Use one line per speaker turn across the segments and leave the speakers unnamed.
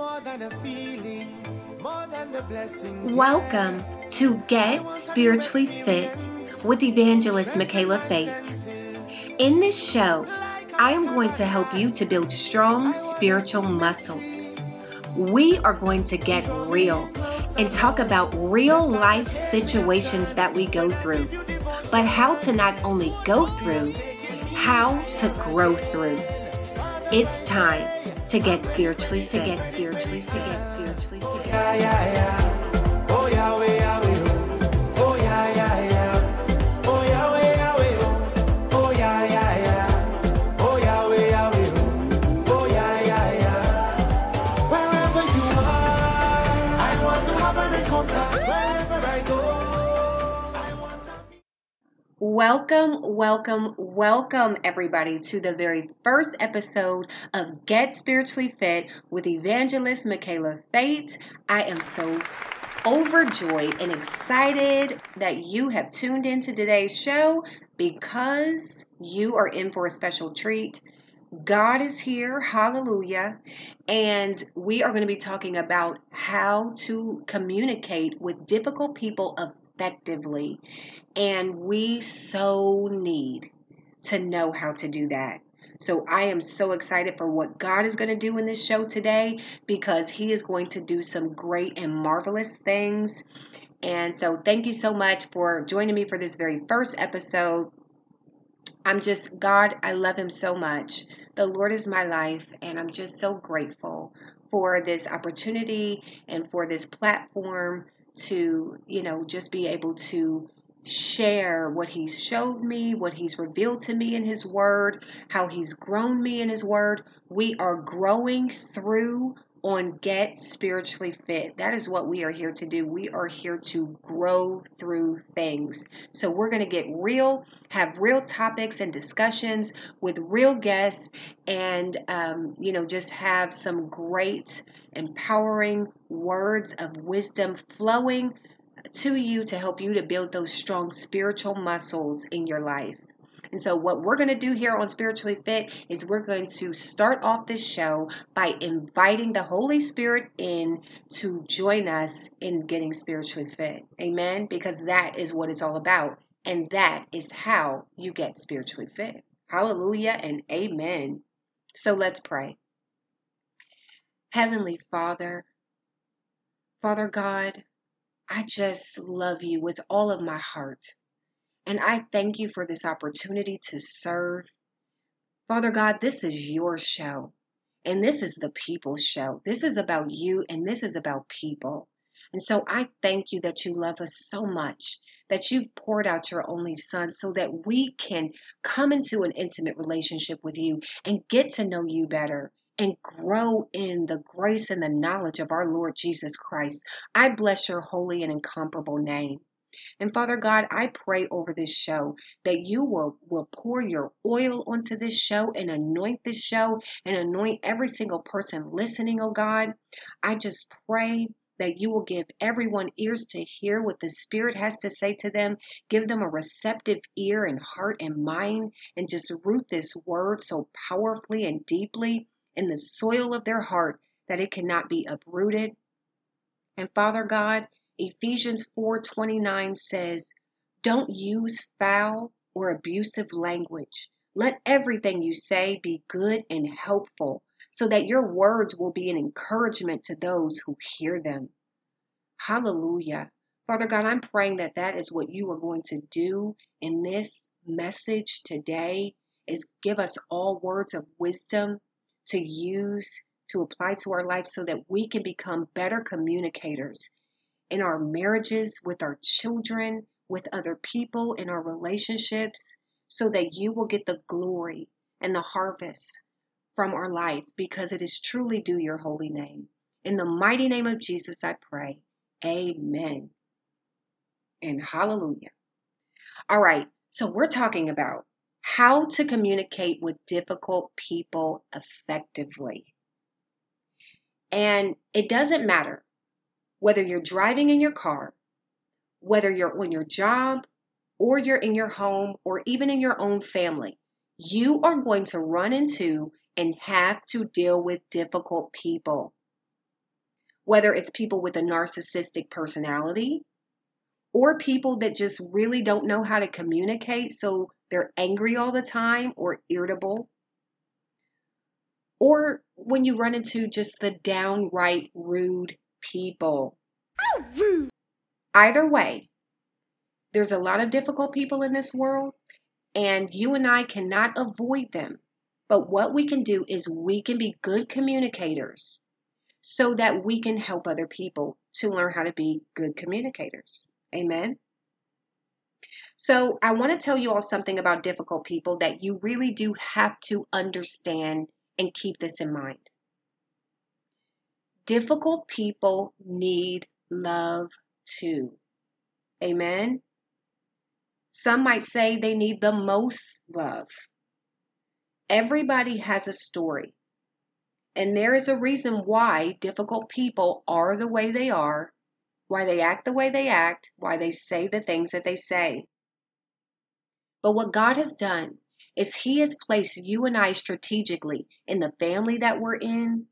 more than a feeling, more than the blessings.
Welcome to Get Spiritually Fit with Evangelist Michaela Fate. In this show, I am going to help you to build strong spiritual muscles. We are going to get real and talk about real life situations that we go through, but how to not only go through, how to grow through. It's time to get spiritually, to get spiritually, to get spiritually, to get
yeah.
Welcome, welcome, welcome, everybody, to the very first episode of Get Spiritually Fit with Evangelist Michaela Fate. I am so overjoyed and excited that you have tuned into today's show because you are in for a special treat. God is here, hallelujah. And we are going to be talking about how to communicate with difficult people effectively. And we so need to know how to do that. So I am so excited for what God is going to do in this show today because He is going to do some great and marvelous things. And so thank you so much for joining me for this very first episode. I'm just, God, I love Him so much. The Lord is my life, and I'm just so grateful for this opportunity and for this platform to, you know, just be able to share what He's showed me, what He's revealed to me in His Word, how He's grown me in His Word. We are growing through on Get Spiritually Fit. That is what we are here to do. We are here to grow through things. So we're going to get real, have real topics and discussions with real guests, and, um, you know, just have some great, empowering words of wisdom flowing to you to help you to build those strong spiritual muscles in your life. And so, what we're going to do here on Spiritually Fit is we're going to start off this show by inviting the Holy Spirit in to join us in getting spiritually fit. Amen? Because that is what it's all about. And that is how you get spiritually fit. Hallelujah and amen. So, let's pray. Heavenly Father, Father God, I just love you with all of my heart. And I thank you for this opportunity to serve. Father God, this is your show. And this is the people's show. This is about you and this is about people. And so I thank you that you love us so much, that you've poured out your only son so that we can come into an intimate relationship with you and get to know you better and grow in the grace and the knowledge of our Lord Jesus Christ. I bless your holy and incomparable name. And Father God, I pray over this show that you will, will pour your oil onto this show and anoint this show and anoint every single person listening, oh God. I just pray that you will give everyone ears to hear what the Spirit has to say to them. Give them a receptive ear and heart and mind, and just root this word so powerfully and deeply in the soil of their heart that it cannot be uprooted. And Father God, Ephesians 4:29 says, "Don't use foul or abusive language. Let everything you say be good and helpful, so that your words will be an encouragement to those who hear them." Hallelujah. Father God, I'm praying that that is what you are going to do in this message today is give us all words of wisdom to use to apply to our life so that we can become better communicators in our marriages, with our children, with other people, in our relationships, so that you will get the glory and the harvest from our life because it is truly due your holy name. In the mighty name of Jesus, I pray. Amen. And hallelujah. All right, so we're talking about how to communicate with difficult people effectively. And it doesn't matter whether you're driving in your car, whether you're on your job, or you're in your home, or even in your own family, you are going to run into and have to deal with difficult people. whether it's people with a narcissistic personality or people that just really don't know how to communicate, so they're angry all the time or irritable. Or when you run into just the downright rude people. Rude. Either way, there's a lot of difficult people in this world, and you and I cannot avoid them. But what we can do is we can be good communicators so that we can help other people to learn how to be good communicators. Amen. So, I want to tell you all something about difficult people that you really do have to understand and keep this in mind. Difficult people need love too. Amen. Some might say they need the most love. Everybody has a story. And there is a reason why difficult people are the way they are, why they act the way they act, why they say the things that they say. But what God has done is He has placed you and I strategically in the family that we're in,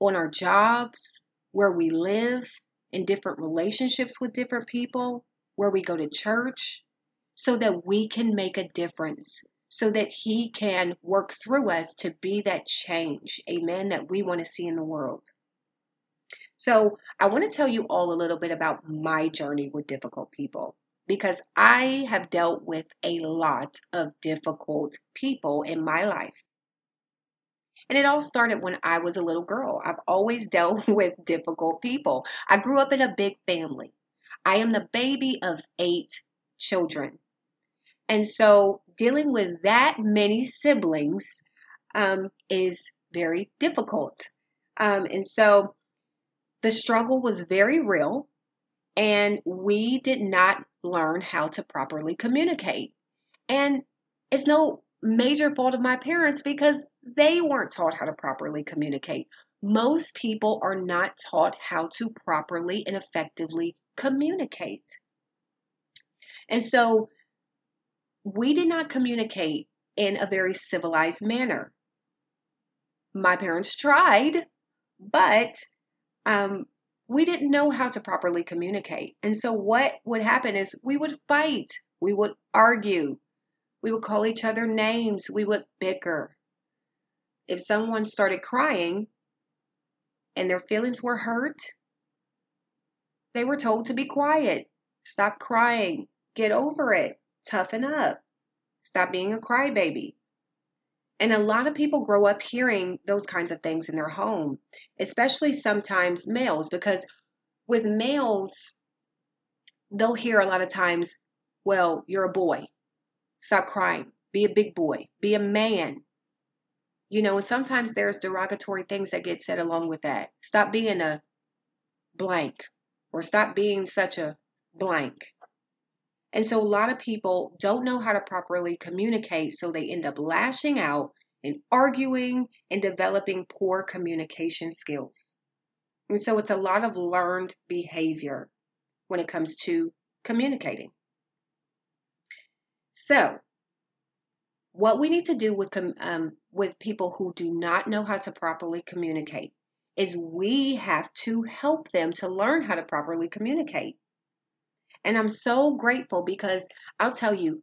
on our jobs, where we live, in different relationships with different people, where we go to church, so that we can make a difference, so that He can work through us to be that change, amen, that we want to see in the world. So, I want to tell you all a little bit about my journey with difficult people because I have dealt with a lot of difficult people in my life. And it all started when I was a little girl. I've always dealt with difficult people. I grew up in a big family. I am the baby of eight children. And so dealing with that many siblings um, is very difficult. Um, and so the struggle was very real, and we did not learn how to properly communicate. And it's no major fault of my parents because they weren't taught how to properly communicate. Most people are not taught how to properly and effectively communicate. And so we did not communicate in a very civilized manner. My parents tried, but um, we didn't know how to properly communicate. And so what would happen is we would fight, we would argue, we would call each other names, we would bicker. If someone started crying and their feelings were hurt, they were told to be quiet, stop crying, get over it, toughen up, stop being a crybaby. And a lot of people grow up hearing those kinds of things in their home, especially sometimes males, because with males, they'll hear a lot of times, well, you're a boy. Stop crying. Be a big boy. Be a man. You know, and sometimes there's derogatory things that get said along with that. Stop being a blank or stop being such a blank. And so a lot of people don't know how to properly communicate, so they end up lashing out and arguing and developing poor communication skills. And so it's a lot of learned behavior when it comes to communicating. So, what we need to do with um, with people who do not know how to properly communicate is we have to help them to learn how to properly communicate. And I'm so grateful because I'll tell you,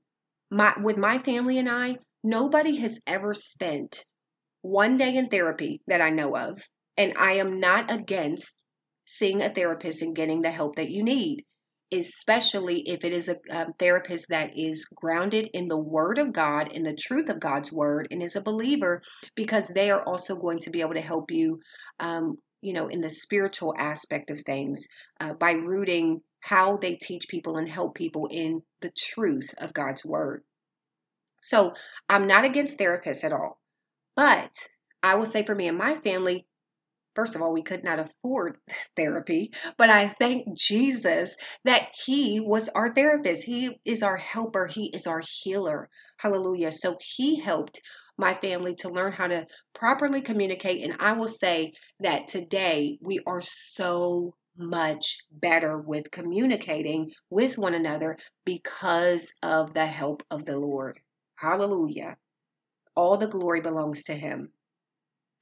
my with my family and I, nobody has ever spent one day in therapy that I know of. And I am not against seeing a therapist and getting the help that you need, especially if it is a um, therapist that is grounded in the Word of God, in the truth of God's Word, and is a believer, because they are also going to be able to help you um, you know, in the spiritual aspect of things uh, by rooting how they teach people and help people in the truth of God's word. So I'm not against therapists at all, but I will say for me and my family, first of all, we could not afford therapy, but I thank Jesus that He was our therapist. He is our helper, He is our healer. Hallelujah. So He helped my family to learn how to properly communicate. And I will say that today we are so much better with communicating with one another because of the help of the Lord. Hallelujah. All the glory belongs to Him.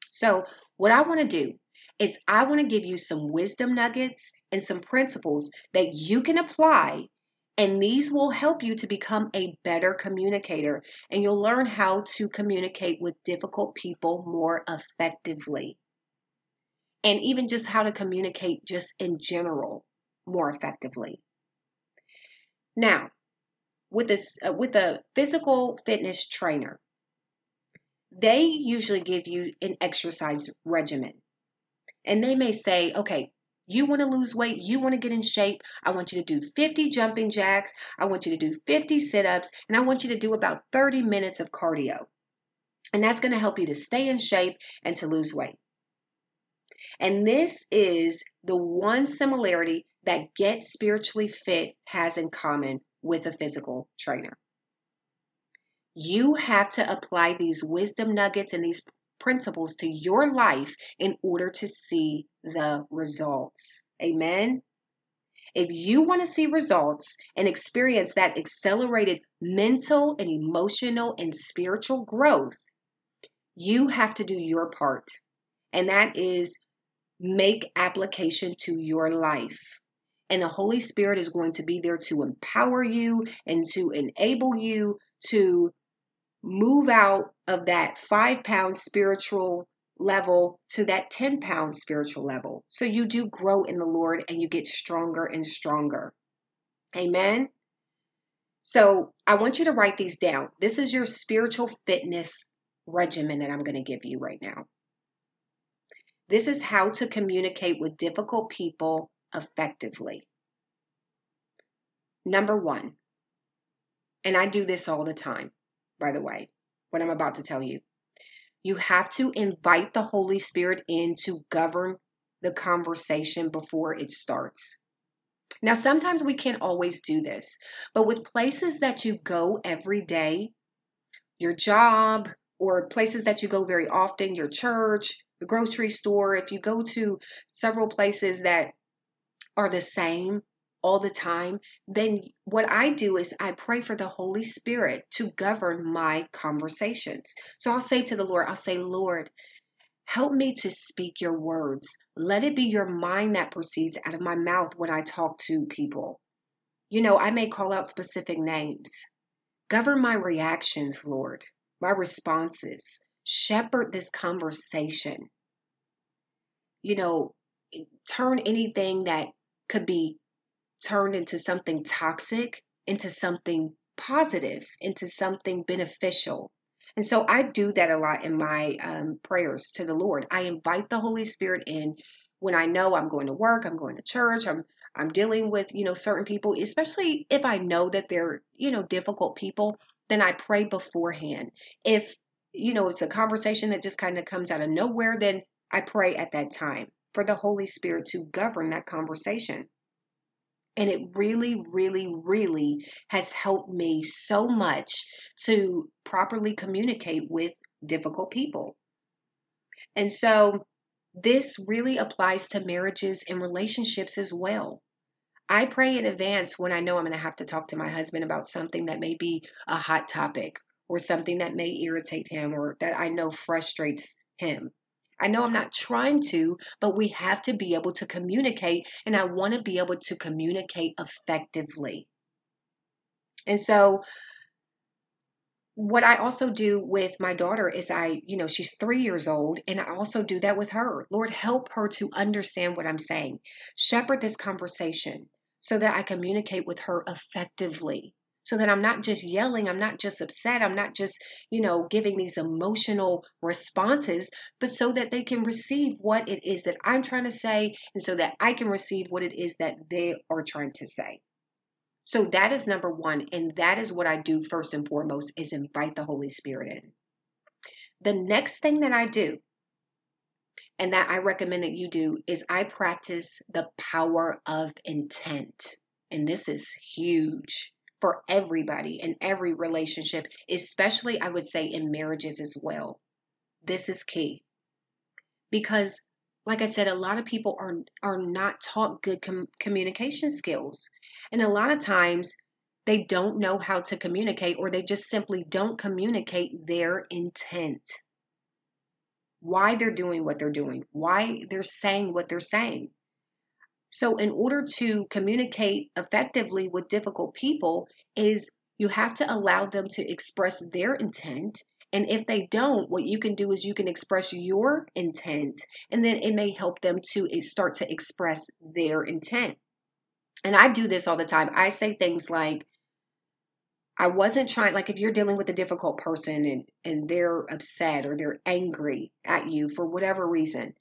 So, what I want to do is I want to give you some wisdom nuggets and some principles that you can apply. And these will help you to become a better communicator. And you'll learn how to communicate with difficult people more effectively. And even just how to communicate just in general more effectively. Now, with this uh, with a physical fitness trainer, they usually give you an exercise regimen. And they may say, okay, you want to lose weight, you want to get in shape. I want you to do 50 jumping jacks, I want you to do 50 sit ups, and I want you to do about 30 minutes of cardio. And that's going to help you to stay in shape and to lose weight. And this is the one similarity that Get Spiritually Fit has in common with a physical trainer. You have to apply these wisdom nuggets and these principles to your life in order to see the results. Amen. If you want to see results and experience that accelerated mental and emotional and spiritual growth, you have to do your part. And that is make application to your life. And the Holy Spirit is going to be there to empower you and to enable you to move out of that five pound spiritual level to that 10 pound spiritual level. So you do grow in the Lord and you get stronger and stronger. Amen. So I want you to write these down. This is your spiritual fitness regimen that I'm going to give you right now. This is how to communicate with difficult people effectively. Number one, and I do this all the time by the way, what I'm about to tell you. You have to invite the Holy Spirit in to govern the conversation before it starts. Now, sometimes we can't always do this, but with places that you go every day, your job, or places that you go very often, your church, the grocery store, if you go to several places that are the same, all the time, then what I do is I pray for the Holy Spirit to govern my conversations. So I'll say to the Lord, I'll say, Lord, help me to speak your words. Let it be your mind that proceeds out of my mouth when I talk to people. You know, I may call out specific names. Govern my reactions, Lord, my responses. Shepherd this conversation. You know, turn anything that could be turned into something toxic into something positive, into something beneficial. And so I do that a lot in my um, prayers to the Lord. I invite the Holy Spirit in when I know I'm going to work, I'm going to church, I'm I'm dealing with, you know, certain people, especially if I know that they're, you know, difficult people, then I pray beforehand. If, you know, it's a conversation that just kind of comes out of nowhere, then I pray at that time for the Holy Spirit to govern that conversation. And it really, really, really has helped me so much to properly communicate with difficult people. And so this really applies to marriages and relationships as well. I pray in advance when I know I'm going to have to talk to my husband about something that may be a hot topic or something that may irritate him or that I know frustrates him. I know I'm not trying to, but we have to be able to communicate, and I want to be able to communicate effectively. And so, what I also do with my daughter is I, you know, she's three years old, and I also do that with her. Lord, help her to understand what I'm saying. Shepherd this conversation so that I communicate with her effectively so that I'm not just yelling, I'm not just upset, I'm not just, you know, giving these emotional responses, but so that they can receive what it is that I'm trying to say and so that I can receive what it is that they are trying to say. So that is number 1 and that is what I do first and foremost is invite the Holy Spirit in. The next thing that I do and that I recommend that you do is I practice the power of intent. And this is huge for everybody in every relationship, especially I would say in marriages as well. This is key. Because like I said, a lot of people are are not taught good com- communication skills. And a lot of times they don't know how to communicate or they just simply don't communicate their intent. why they're doing what they're doing, why they're saying what they're saying. So, in order to communicate effectively with difficult people, is you have to allow them to express their intent. And if they don't, what you can do is you can express your intent, and then it may help them to eh, start to express their intent. And I do this all the time. I say things like, I wasn't trying like if you're dealing with a difficult person and and they're upset or they're angry at you for whatever reason,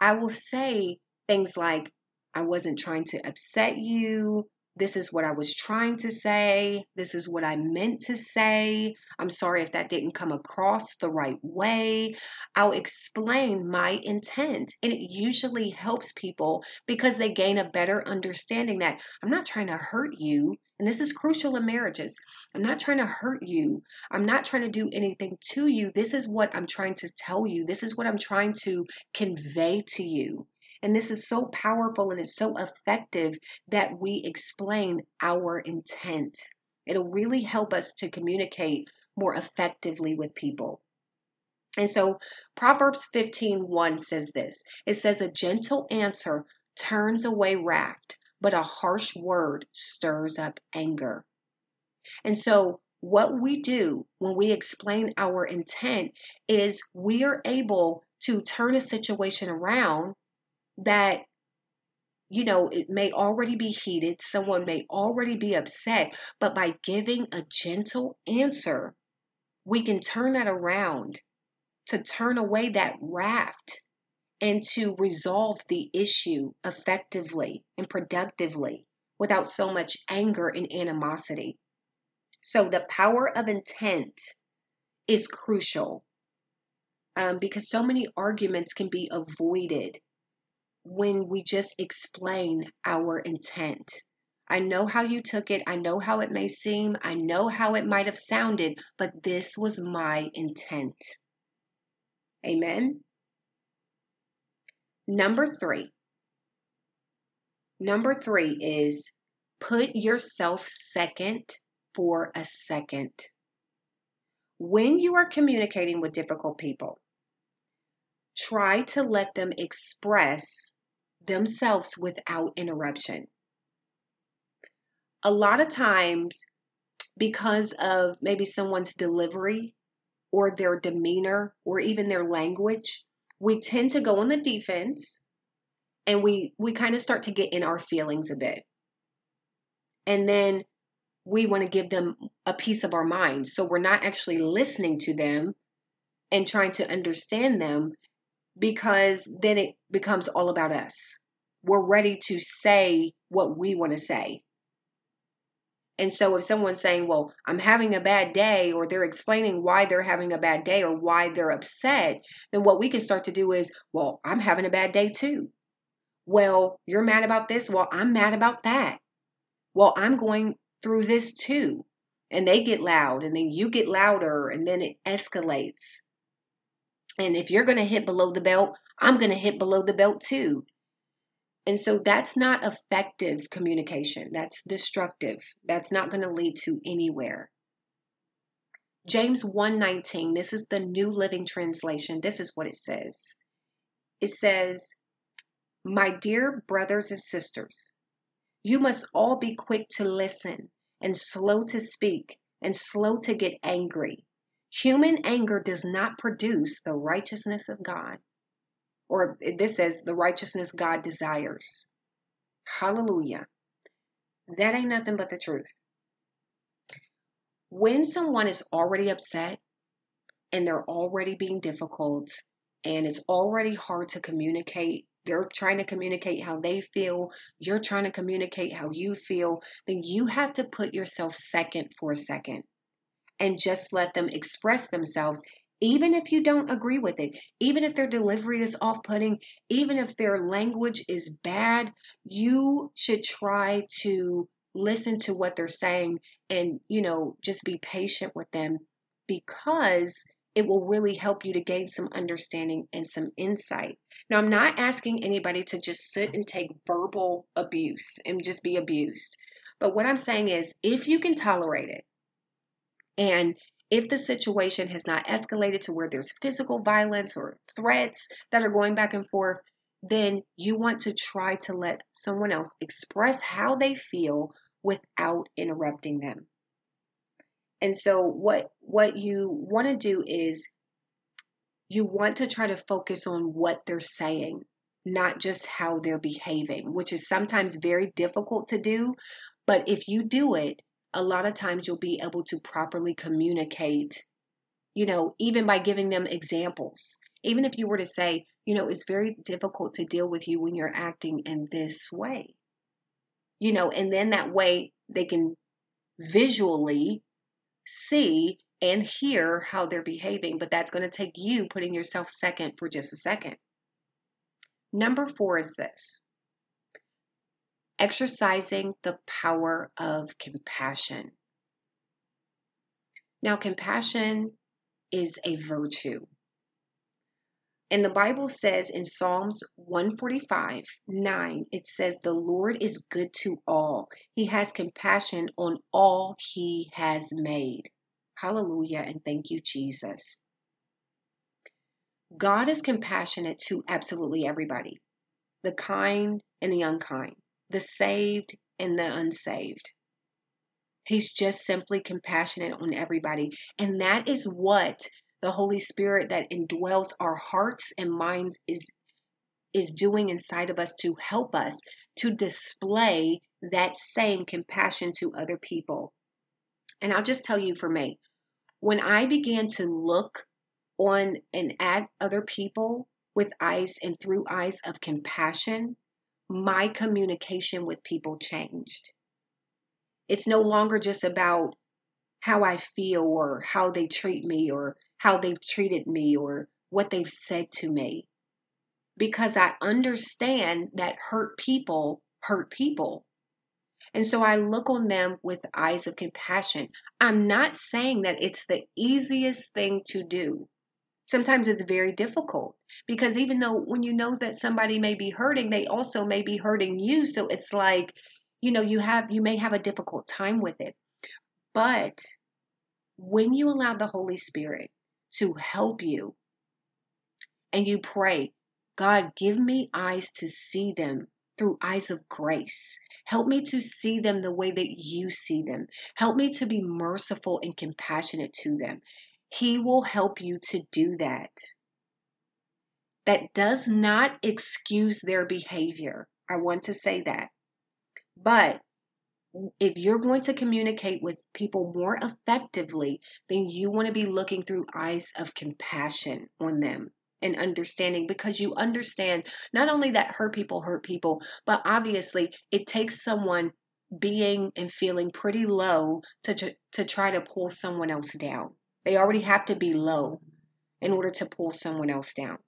I will say things like I wasn't trying to upset you. This is what I was trying to say. This is what I meant to say. I'm sorry if that didn't come across the right way. I'll explain my intent. And it usually helps people because they gain a better understanding that I'm not trying to hurt you. And this is crucial in marriages. I'm not trying to hurt you. I'm not trying to do anything to you. This is what I'm trying to tell you. This is what I'm trying to convey to you. And this is so powerful and it's so effective that we explain our intent. It'll really help us to communicate more effectively with people. And so Proverbs 15:1 says this. It says a gentle answer turns away wrath, but a harsh word stirs up anger. And so what we do when we explain our intent is we are able to turn a situation around that you know, it may already be heated, someone may already be upset, but by giving a gentle answer, we can turn that around to turn away that raft and to resolve the issue effectively and productively without so much anger and animosity. So, the power of intent is crucial um, because so many arguments can be avoided when we just explain our intent. I know how you took it. I know how it may seem. I know how it might have sounded, but this was my intent. Amen. Number three. Number three is put yourself second for a second. When you are communicating with difficult people, try to let them express themselves without interruption. A lot of times, because of maybe someone's delivery or their demeanor or even their language, we tend to go on the defense and we we kind of start to get in our feelings a bit. And then we want to give them a piece of our mind. So we're not actually listening to them and trying to understand them because then it becomes all about us. We're ready to say what we want to say. And so if someone's saying, well, I'm having a bad day, or they're explaining why they're having a bad day or why they're upset, then what we can start to do is, well, I'm having a bad day too. Well, you're mad about this. Well, I'm mad about that. Well, I'm going through this too. And they get loud, and then you get louder, and then it escalates. And if you're going to hit below the belt, I'm going to hit below the belt too. And so that's not effective communication. That's destructive. That's not going to lead to anywhere. James 1:19, this is the New Living Translation. This is what it says. It says, "My dear brothers and sisters, you must all be quick to listen and slow to speak and slow to get angry. Human anger does not produce the righteousness of God. Or this says, the righteousness God desires. Hallelujah. That ain't nothing but the truth. When someone is already upset and they're already being difficult and it's already hard to communicate, they're trying to communicate how they feel, you're trying to communicate how you feel, then you have to put yourself second for a second and just let them express themselves even if you don't agree with it, even if their delivery is off putting, even if their language is bad, you should try to listen to what they're saying and, you know, just be patient with them because it will really help you to gain some understanding and some insight. Now, I'm not asking anybody to just sit and take verbal abuse and just be abused. But what I'm saying is, if you can tolerate it, and If the situation has not escalated to where there's physical violence or threats that are going back and forth, then you want to try to let someone else express how they feel without interrupting them. And so what what you want to do is you want to try to focus on what they're saying, not just how they're behaving, which is sometimes very difficult to do, but if you do it, a lot of times you'll be able to properly communicate, you know, even by giving them examples. Even if you were to say, you know, it's very difficult to deal with you when you're acting in this way. You know, and then that way they can visually see and hear how they're behaving, but that's going to take you putting yourself second for just a second. Number four is this exercising the power of compassion. Now, compassion is a virtue. And the Bible says in Psalms 145 9, it says, The Lord is good to all. He has compassion on all he has made. Hallelujah. And thank you, Jesus. God is compassionate to absolutely everybody the kind and the unkind, the saved and the unsaved. He's just simply compassionate on everybody. And that is what the Holy Spirit that indwells our hearts and minds is is doing inside of us to help us to display that same compassion to other people. And I'll just tell you for me, when I began to look on and at other people with eyes and through eyes of compassion, my communication with people changed. It's no longer just about how I feel or how they treat me or how they've treated me or what they've said to me. Because I understand that hurt people hurt people. And so I look on them with eyes of compassion. I'm not saying that it's the easiest thing to do. Sometimes it's very difficult because even though when you know that somebody may be hurting, they also may be hurting you. So it's like, you know, you have you may have a difficult time with it. But when you allow the Holy Spirit to help you and you pray, God, give me eyes to see them through eyes of grace. Help me to see them the way that you see them. Help me to be merciful and compassionate to them. He will help you to do that. That does not excuse their behavior. I want to say that. But if you're going to communicate with people more effectively, then you want to be looking through eyes of compassion on them and understanding because you understand not only that hurt people hurt people, but obviously it takes someone being and feeling pretty low to, to, to try to pull someone else down. They already have to be low in order to pull someone else down.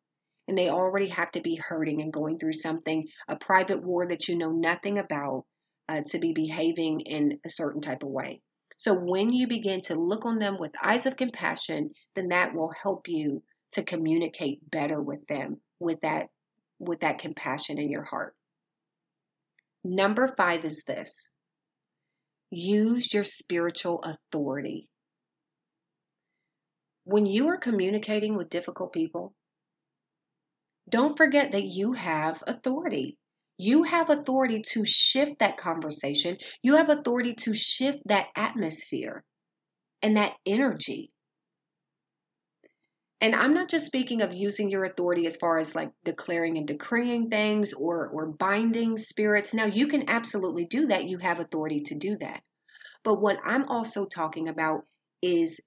And they already have to be hurting and going through something, a private war that you know nothing about, uh, to be behaving in a certain type of way. So when you begin to look on them with eyes of compassion, then that will help you to communicate better with them with that with that compassion in your heart. Number 5 is this. Use your spiritual authority. When you are communicating with difficult people, don't forget that you have authority. You have authority to shift that conversation. You have authority to shift that atmosphere and that energy. And I'm not just speaking of using your authority as far as like declaring and decreeing things or or binding spirits. Now you can absolutely do that. You have authority to do that. But what I'm also talking about is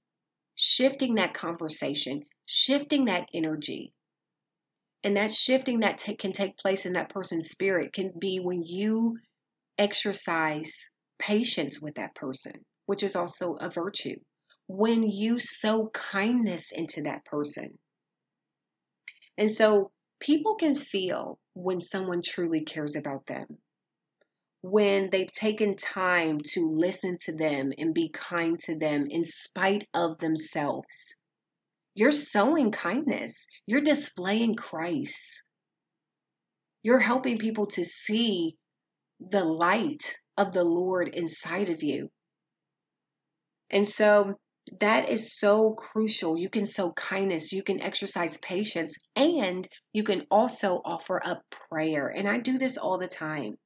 shifting that conversation, shifting that energy. And that shifting that t- can take place in that person's spirit can be when you exercise patience with that person, which is also a virtue when you sow kindness into that person. And so people can feel when someone truly cares about them, when they've taken time to listen to them and be kind to them in spite of themselves. You're sowing kindness, you're displaying Christ. You're helping people to see the light of the Lord inside of you. And so That is so crucial. You can sow kindness, you can exercise patience, and you can also offer up prayer. And I do this all the time.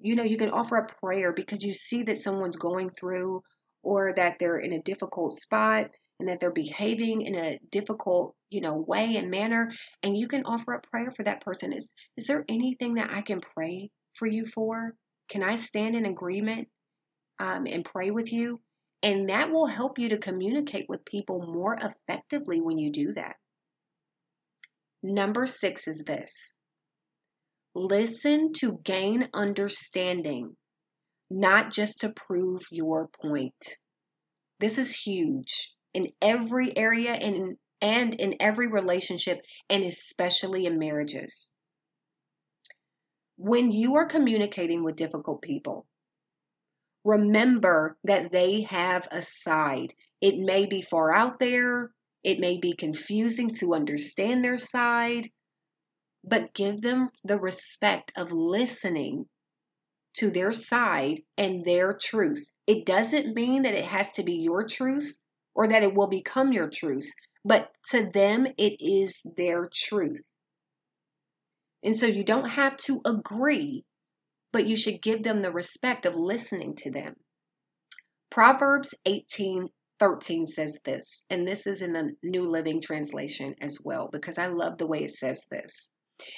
You know, you can offer up prayer because you see that someone's going through or that they're in a difficult spot and that they're behaving in a difficult, you know, way and manner. And you can offer up prayer for that person. Is is there anything that I can pray for you for? Can I stand in agreement um, and pray with you? And that will help you to communicate with people more effectively when you do that. Number six is this listen to gain understanding, not just to prove your point. This is huge in every area and, and in every relationship, and especially in marriages. When you are communicating with difficult people, remember that they have a side. It may be far out there, it may be confusing to understand their side, but give them the respect of listening to their side and their truth. It doesn't mean that it has to be your truth or that it will become your truth, but to them, it is their truth. And so you don't have to agree but you should give them the respect of listening to them. Proverbs 18 13 says this, and this is in the New Living Translation as well, because I love the way it says this.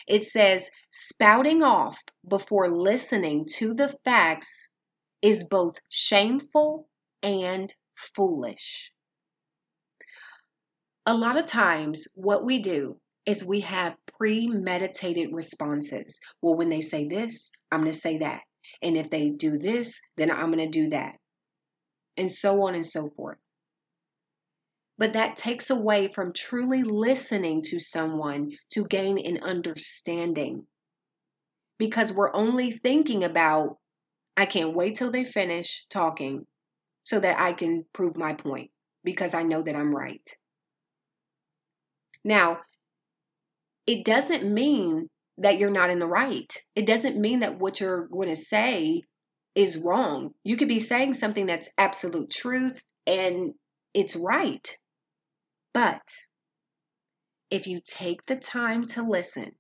It says, spouting off before listening to the facts is both shameful and foolish. A lot of times, what we do is we have premeditated responses. Well, when they say this, I'm going to say that. And if they do this, then I'm going to do that. And so on and so forth. But that takes away from truly listening to someone to gain an understanding. Because we're only thinking about, I can't wait till they finish talking so that I can prove my point because I know that I'm right. Now, it doesn't mean that you're not in the right. It doesn't mean that what you're going to say is wrong. You could be saying something that's absolute truth and it's right. But if you take the time to listen,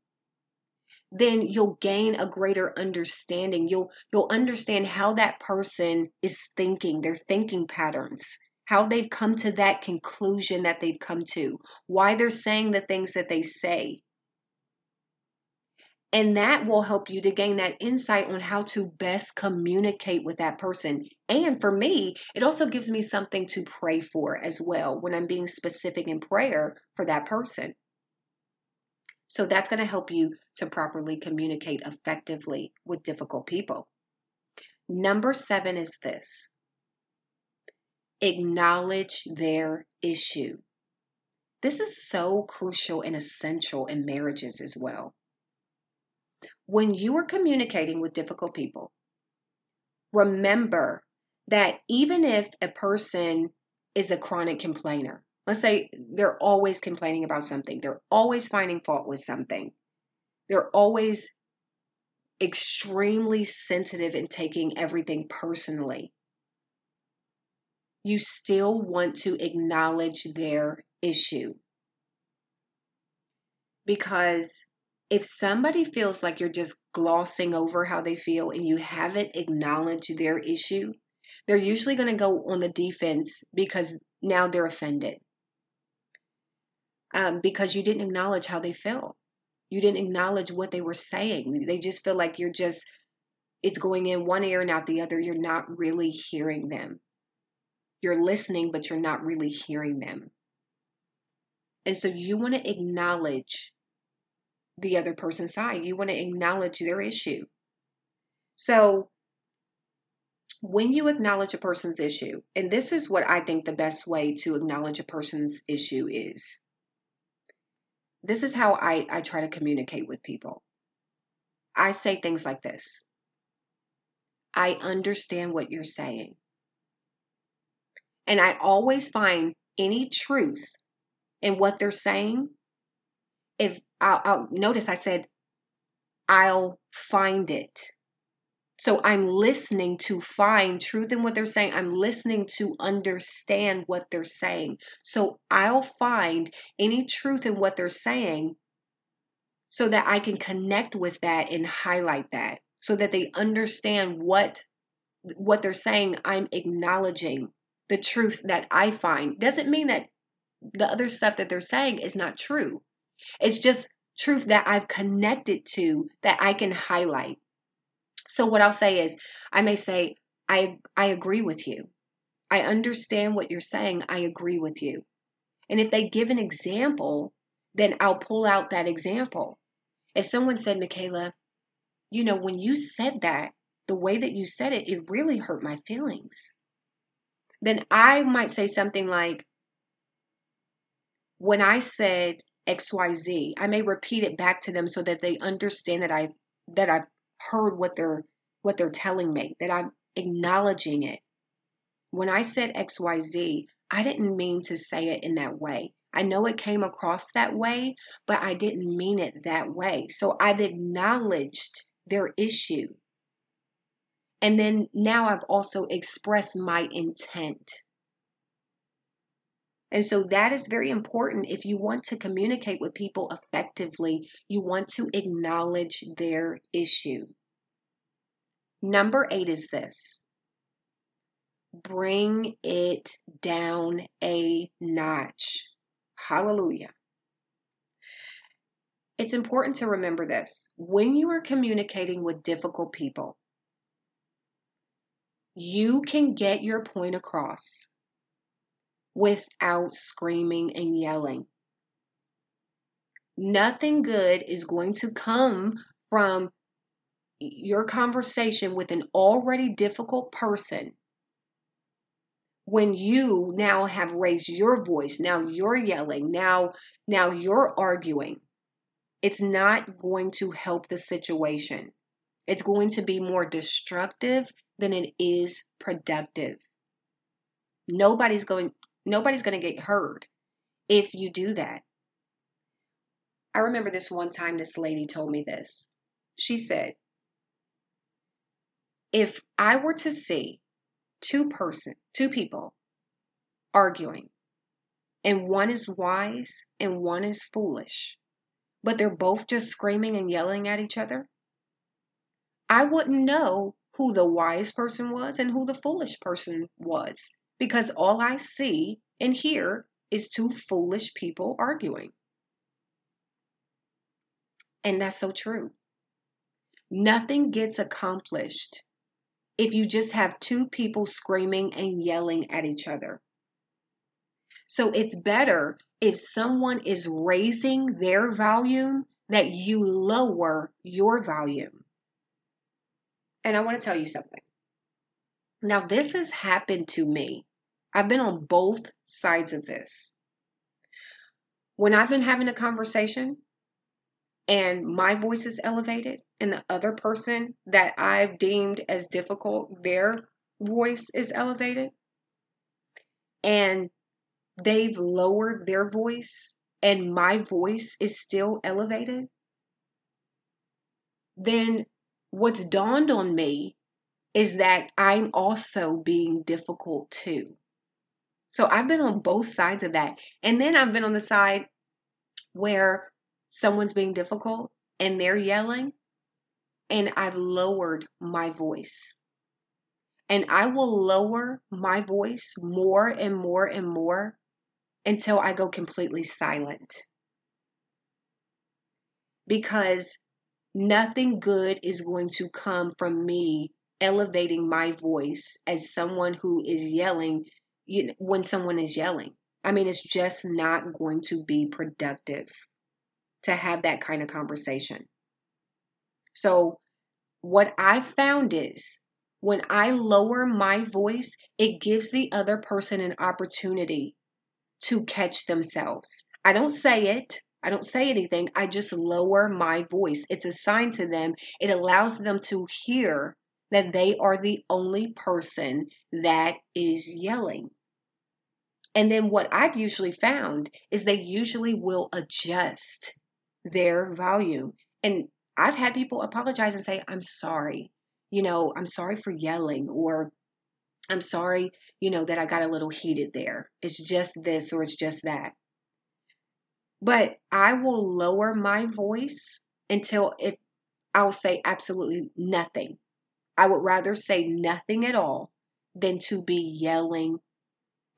then you'll gain a greater understanding. You'll you'll understand how that person is thinking, their thinking patterns, how they've come to that conclusion that they've come to, why they're saying the things that they say. And that will help you to gain that insight on how to best communicate with that person. And for me, it also gives me something to pray for as well when I'm being specific in prayer for that person. So that's going to help you to properly communicate effectively with difficult people. Number seven is this acknowledge their issue. This is so crucial and essential in marriages as well when you are communicating with difficult people, remember that even if a person is a chronic complainer, let's say they're always complaining about something, they're always finding fault with something, they're always extremely sensitive and taking everything personally. You still want to acknowledge their issue because if somebody feels like you're just glossing over how they feel and you haven't acknowledged their issue, they're usually going to go on the defense because now they're offended. Um, because you didn't acknowledge how they feel. You didn't acknowledge what they were saying. They just feel like you're just, it's going in one ear and out the other. You're not really hearing them. You're listening, but you're not really hearing them. And so you want to acknowledge the other person's side. You want to acknowledge their issue. So, when you acknowledge a person's issue, and this is what I think the best way to acknowledge a person's issue is this is how I, I try to communicate with people. I say things like this I understand what you're saying. And I always find any truth in what they're saying if I'll, I'll notice I said, I'll find it. So I'm listening to find truth in what they're saying. I'm listening to understand what they're saying. So I'll find any truth in what they're saying so that I can connect with that and highlight that so that they understand what what they're saying I'm acknowledging the truth that I find doesn't mean that the other stuff that they're saying is not true it's just truth that I've connected to that I can highlight so what I'll say is I may say I I agree with you. I understand what you're saying. I agree with you. And if they give an example then I'll pull out that example. If someone said, Michaela, you know, when you said that, the way that you said it, it really hurt my feelings. Then I might say something like, when I said XYZ, I may repeat it back to them so that they understand that I that I've heard what they're what they're telling me, that I'm acknowledging it. When I said XYZ, I didn't mean to say it in that way. I know it came across that way, but I didn't mean it that way. So I've acknowledged their issue. And then now I've also expressed my intent. And so that is very important. If you want to communicate with people effectively, you want to acknowledge their issue. Number eight is this bring it down a notch. Hallelujah. It's important to remember this. When you are communicating with difficult people, you can get your point across without screaming and yelling. Nothing good is going to come from your conversation with an already difficult person when you now have raised your voice now you're yelling now now you're arguing. It's not going to help the situation. It's going to be more destructive than it is productive. Nobody's going nobody's going to get hurt if you do that. I remember this one time this lady told me this. She said if i were to see two person, two people arguing, and one is wise and one is foolish, but they're both just screaming and yelling at each other, I wouldn't know who the wise person was and who the foolish person was because all I see and hear is two foolish people arguing. And that's so true. Nothing gets accomplished if you just have two people screaming and yelling at each other. So it's better if someone is raising their volume that you lower your volume. And I want to tell you something. Now, this has happened to me. I've been on both sides of this. When I've been having a conversation and my voice is elevated and the other person that I've deemed as difficult, their voice is elevated and they've lowered their voice and my voice is still elevated, then what's dawned on me is that I'm also being difficult too. So I've been on both sides of that. And then I've been on the side where someone's being difficult and they're yelling, and I've lowered my voice. And I will lower my voice more and more and more until I go completely silent. Because nothing good is going to come from me elevating my voice as someone who is yelling you know, when someone is yelling. I mean, it's just not going to be productive to have that kind of conversation. So, what I found is when I lower my voice, it gives the other person an opportunity to catch themselves. I don't say it, I don't say anything, I just lower my voice. It's a sign to them, it allows them to hear that they are the only person that is yelling. And then what I've usually found is they usually will adjust their volume. And I've had people apologize and say, I'm sorry. you know, I'm sorry for yelling, or I'm sorry, you know, that I got a little heated there. It's just this or it's just that. But I will lower my voice until it, I'll say absolutely nothing. I would rather say nothing at all than to be yelling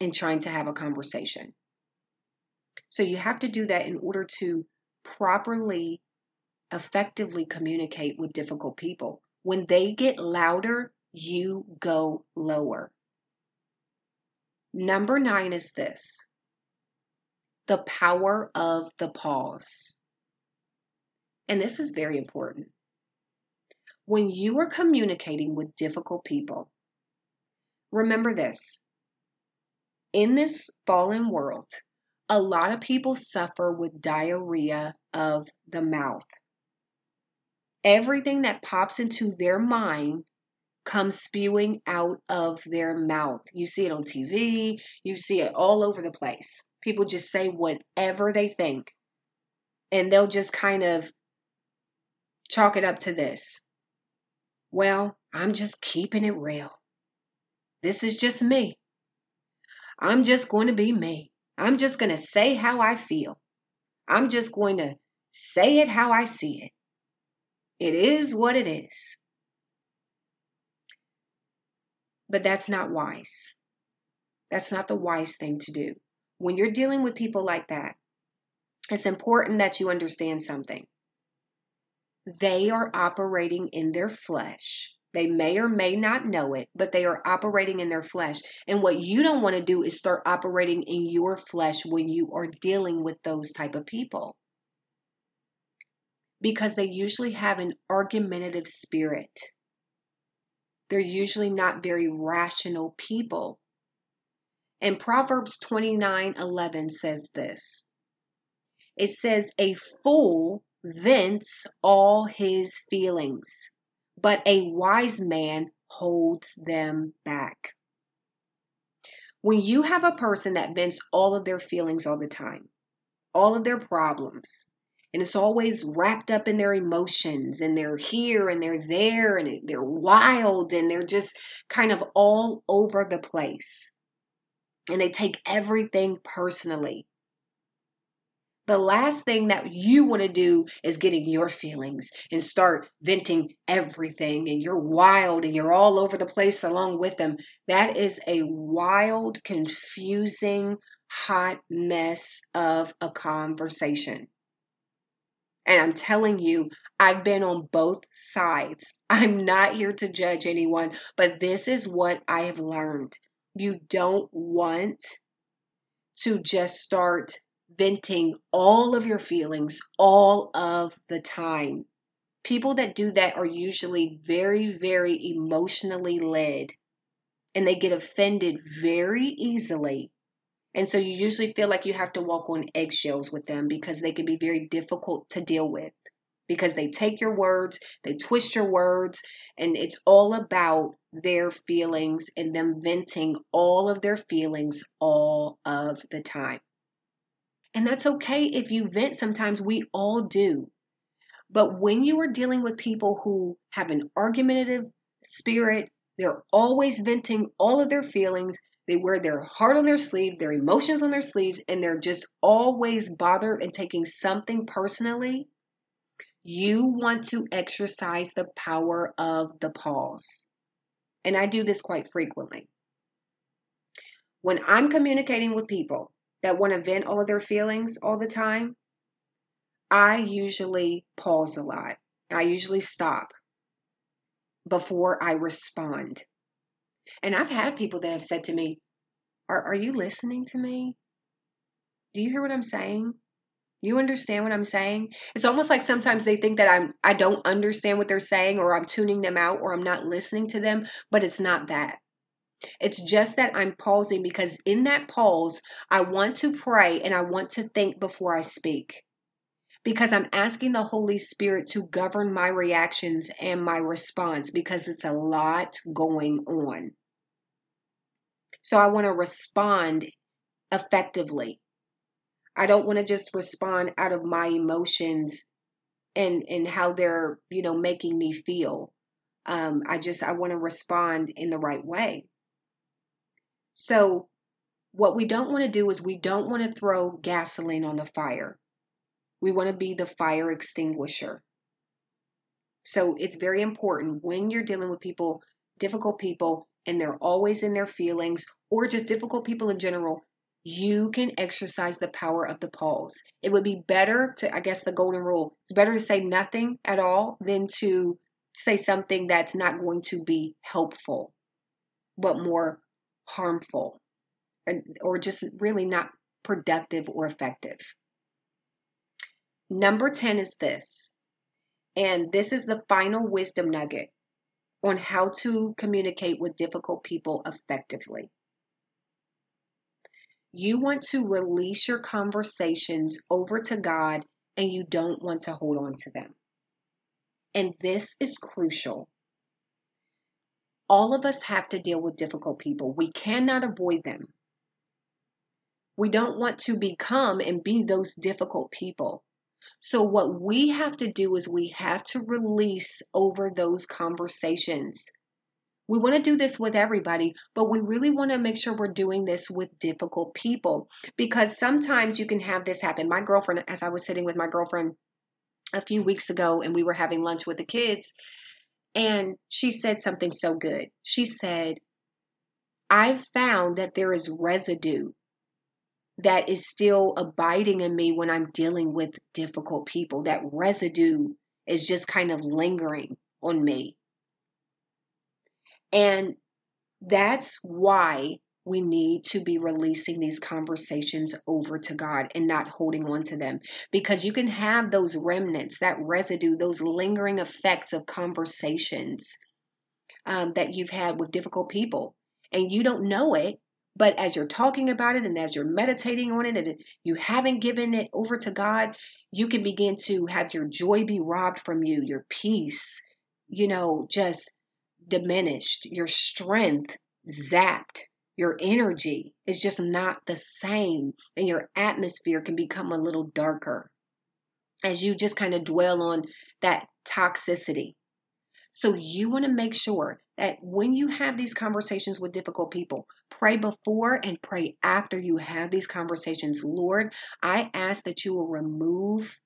and trying to have a conversation. So you have to do that in order to properly, effectively communicate with difficult people. When they get louder, you go lower. Number nine is this the power of the pause. And this is very important. When you are communicating with difficult people, remember this in this fallen world, a lot of people suffer with diarrhea of the mouth. Everything that pops into their mind comes spewing out of their mouth. You see it on TV, you see it all over the place. People just say whatever they think, and they'll just kind of chalk it up to this. Well, I'm just keeping it real. This is just me. I'm just going to be me. I'm just going to say how I feel. I'm just going to say it how I see it. It is what it is. But that's not wise. That's not the wise thing to do. When you're dealing with people like that, it's important that you understand something. They are operating in their flesh. They may or may not know it, but they are operating in their flesh. And what you don't want to do is start operating in your flesh when you are dealing with those type of people. Because they usually have an argumentative spirit they're usually not very rational people. And Proverbs 29 11 says this it says, A fool vents all his feelings, but a wise man holds them back. When you have a person that vents all of their feelings all the time, all of their problems, and it's always wrapped up in their emotions and they're here and they're there and they're wild and they're just kind of all over the place and they take everything personally the last thing that you want to do is getting your feelings and start venting everything and you're wild and you're all over the place along with them that is a wild confusing hot mess of a conversation and I'm telling you, I've been on both sides. I'm not here to judge anyone, but this is what I have learned. You don't want to just start venting all of your feelings all of the time. People that do that are usually very, very emotionally led and they get offended very easily and so you usually feel like you have to walk on eggshells with them because they can be very difficult to deal with because they take your words, they twist your words, and it's all about their feelings and them venting all of their feelings all of the time. And that's okay if you vent sometimes, we all do. But when you are dealing with people who have an argumentative spirit, they're always venting all of their feelings, they wear their heart on their sleeve, their emotions on their sleeves, and they're just always bothered and taking something personally. You want to exercise the power of the pause. And I do this quite frequently. When I'm communicating with people that want to vent all of their feelings all the time, I usually pause a lot. I usually stop before I respond. And I've had people that have said to me, Are, are you listening to me? Do you hear what I'm saying? You understand what I'm saying? It's almost like sometimes they think that I'm I don't understand what they're saying or I'm tuning them out or I'm not listening to them, but it's not that. It's just that I'm pausing because in that pause, I want to pray and I want to think before I speak because I'm asking the Holy Spirit to govern my reactions and my response because it's a lot going on. So I want to respond effectively. I don't want to just respond out of my emotions and and how they're, you know, making me feel. Um, I just I want to respond in the right way. So what we don't want to do is we don't want to throw gasoline on the fire. We want to be the fire extinguisher. So it's very important when you're dealing with people, difficult people, and they're always in their feelings or just difficult people in general, you can exercise the power of the pause. It would be better to, I guess, the golden rule it's better to say nothing at all than to say something that's not going to be helpful, but more harmful, or just really not productive or effective. Number 10 is this, and this is the final wisdom nugget on how to communicate with difficult people effectively. You want to release your conversations over to God and you don't want to hold on to them. And this is crucial. All of us have to deal with difficult people. We cannot avoid them. We don't want to become and be those difficult people. So, what we have to do is we have to release over those conversations we want to do this with everybody, but we really want to make sure we're doing this with difficult people because sometimes you can have this happen. My girlfriend, as I was sitting with my girlfriend a few weeks ago and we were having lunch with the kids, and she said something so good. She said, I've found that there is residue that is still abiding in me when I'm dealing with difficult people. That residue is just kind of lingering on me. And that's why we need to be releasing these conversations over to God and not holding on to them because you can have those remnants, that residue, those lingering effects of conversations um, that you've had with difficult people, and you don't know it. But as you're talking about it and as you're meditating on it and you haven't given it over to God, you can begin to have your joy be robbed from you, your peace, you know, just diminished, your strength zapped, your energy is just not the same, and your atmosphere can become a little darker as you just kind of dwell on that toxicity. So, you want to make sure that when you have these conversations with difficult people, pray before and pray after you have these conversations. Lord, I ask that you will remove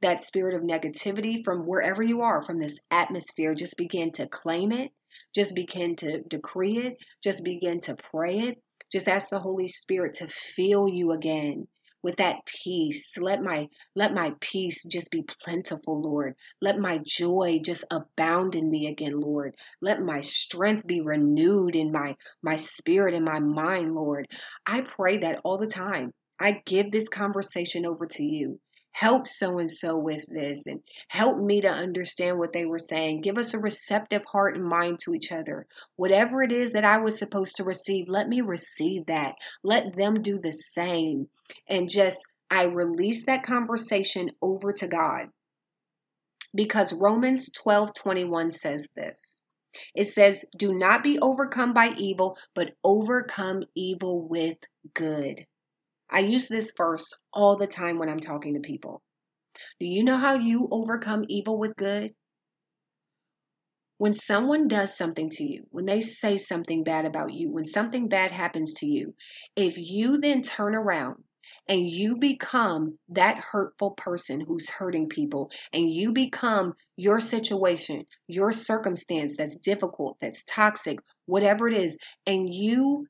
that spirit of negativity from wherever you are, from this atmosphere. Just begin to claim it just begin to decree it. Just begin to pray it. Just ask the Holy Spirit to fill you again with that peace. Let my let my peace just be plentiful lord. Let my joy just abound in me again lord. Let my strength be renewed in my my spirit and my mind lord. I pray that all the time. I give this conversation over to you help so and so with this and help me to understand what they were saying. Give us a receptive heart and mind to each other. Whatever it is that I was supposed to receive, let me receive that. Let them do the same. And just, I release that conversation over to God. Because Romans 12 21 says this. It says, Do not be overcome by evil, but overcome evil with good. I use this verse all the time when I'm talking to people. Do you know how you overcome evil with good? When someone does something to you, when they say something bad about you, when something bad happens to you, if you then turn around and you become that hurtful person who's hurting people and you become your situation, your circumstance that's difficult, that's toxic, whatever it is, and you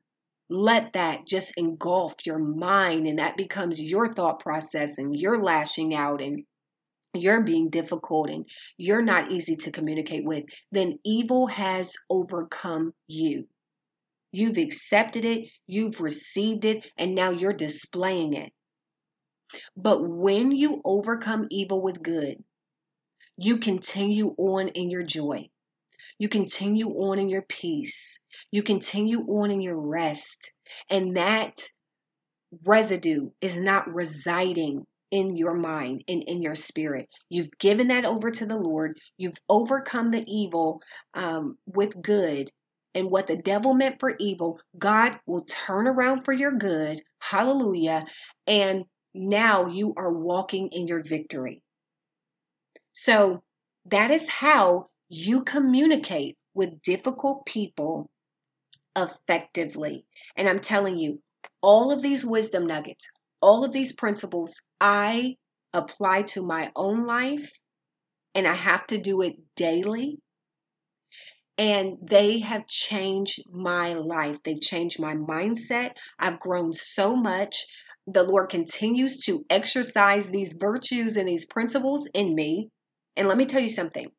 let that just engulf your mind and that becomes your thought process and you're lashing out and you're being difficult and you're not easy to communicate with, then evil has overcome you. You've accepted it, you've received it, and now you're displaying it. But when you overcome evil with good, you continue on in your joy. You continue on in your peace. You continue on in your rest. And that residue is not residing in your mind and in your spirit. You've given that over to the Lord. You've overcome the evil um, with good. And what the devil meant for evil, God will turn around for your good. Hallelujah. And now you are walking in your victory. So that is how you communicate with difficult people effectively. And I'm telling you, all of these wisdom nuggets, all of these principles, I apply to my own life and I have to do it daily. And they have changed my life. They've changed my mindset. I've grown so much. The Lord continues to exercise these virtues and these principles in me. And let me tell you something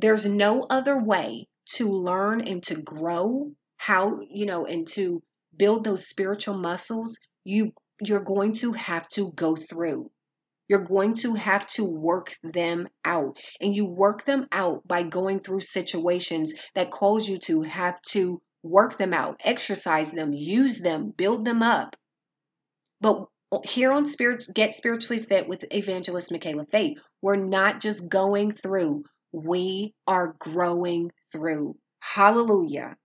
there's no other way to learn and to grow how, you know, and to build those spiritual muscles. You you're going to have to go through. You're going to have to work them out. And you work them out by going through situations that cause you to have to work them out, exercise them, use them, build them up. But here on Spirit Get Spiritually Fit with Evangelist Michaela Fate, we're not just going through, we are growing through. Hallelujah.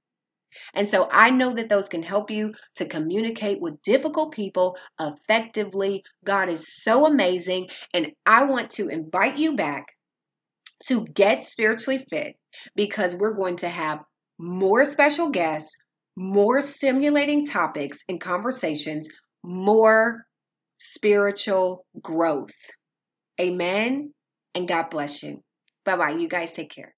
And so I know that those can help you to communicate with difficult people effectively. God is so amazing. And I want to invite you back to get spiritually fit because we're going to have more special guests, more stimulating topics and conversations, more spiritual growth. Amen. And God bless you. Bye bye. You guys take care.